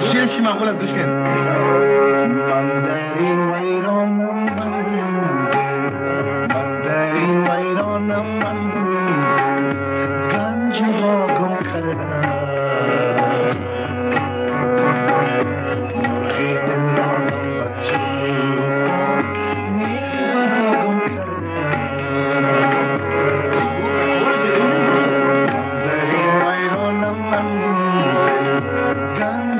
شیرش چی مقبول از گوش کرد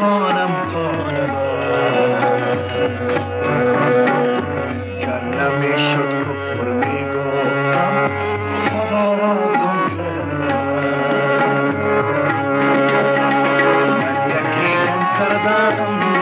مانم خانه گر نمی‌شد کفر می‌گفتم خدا را گم کردم. من کردم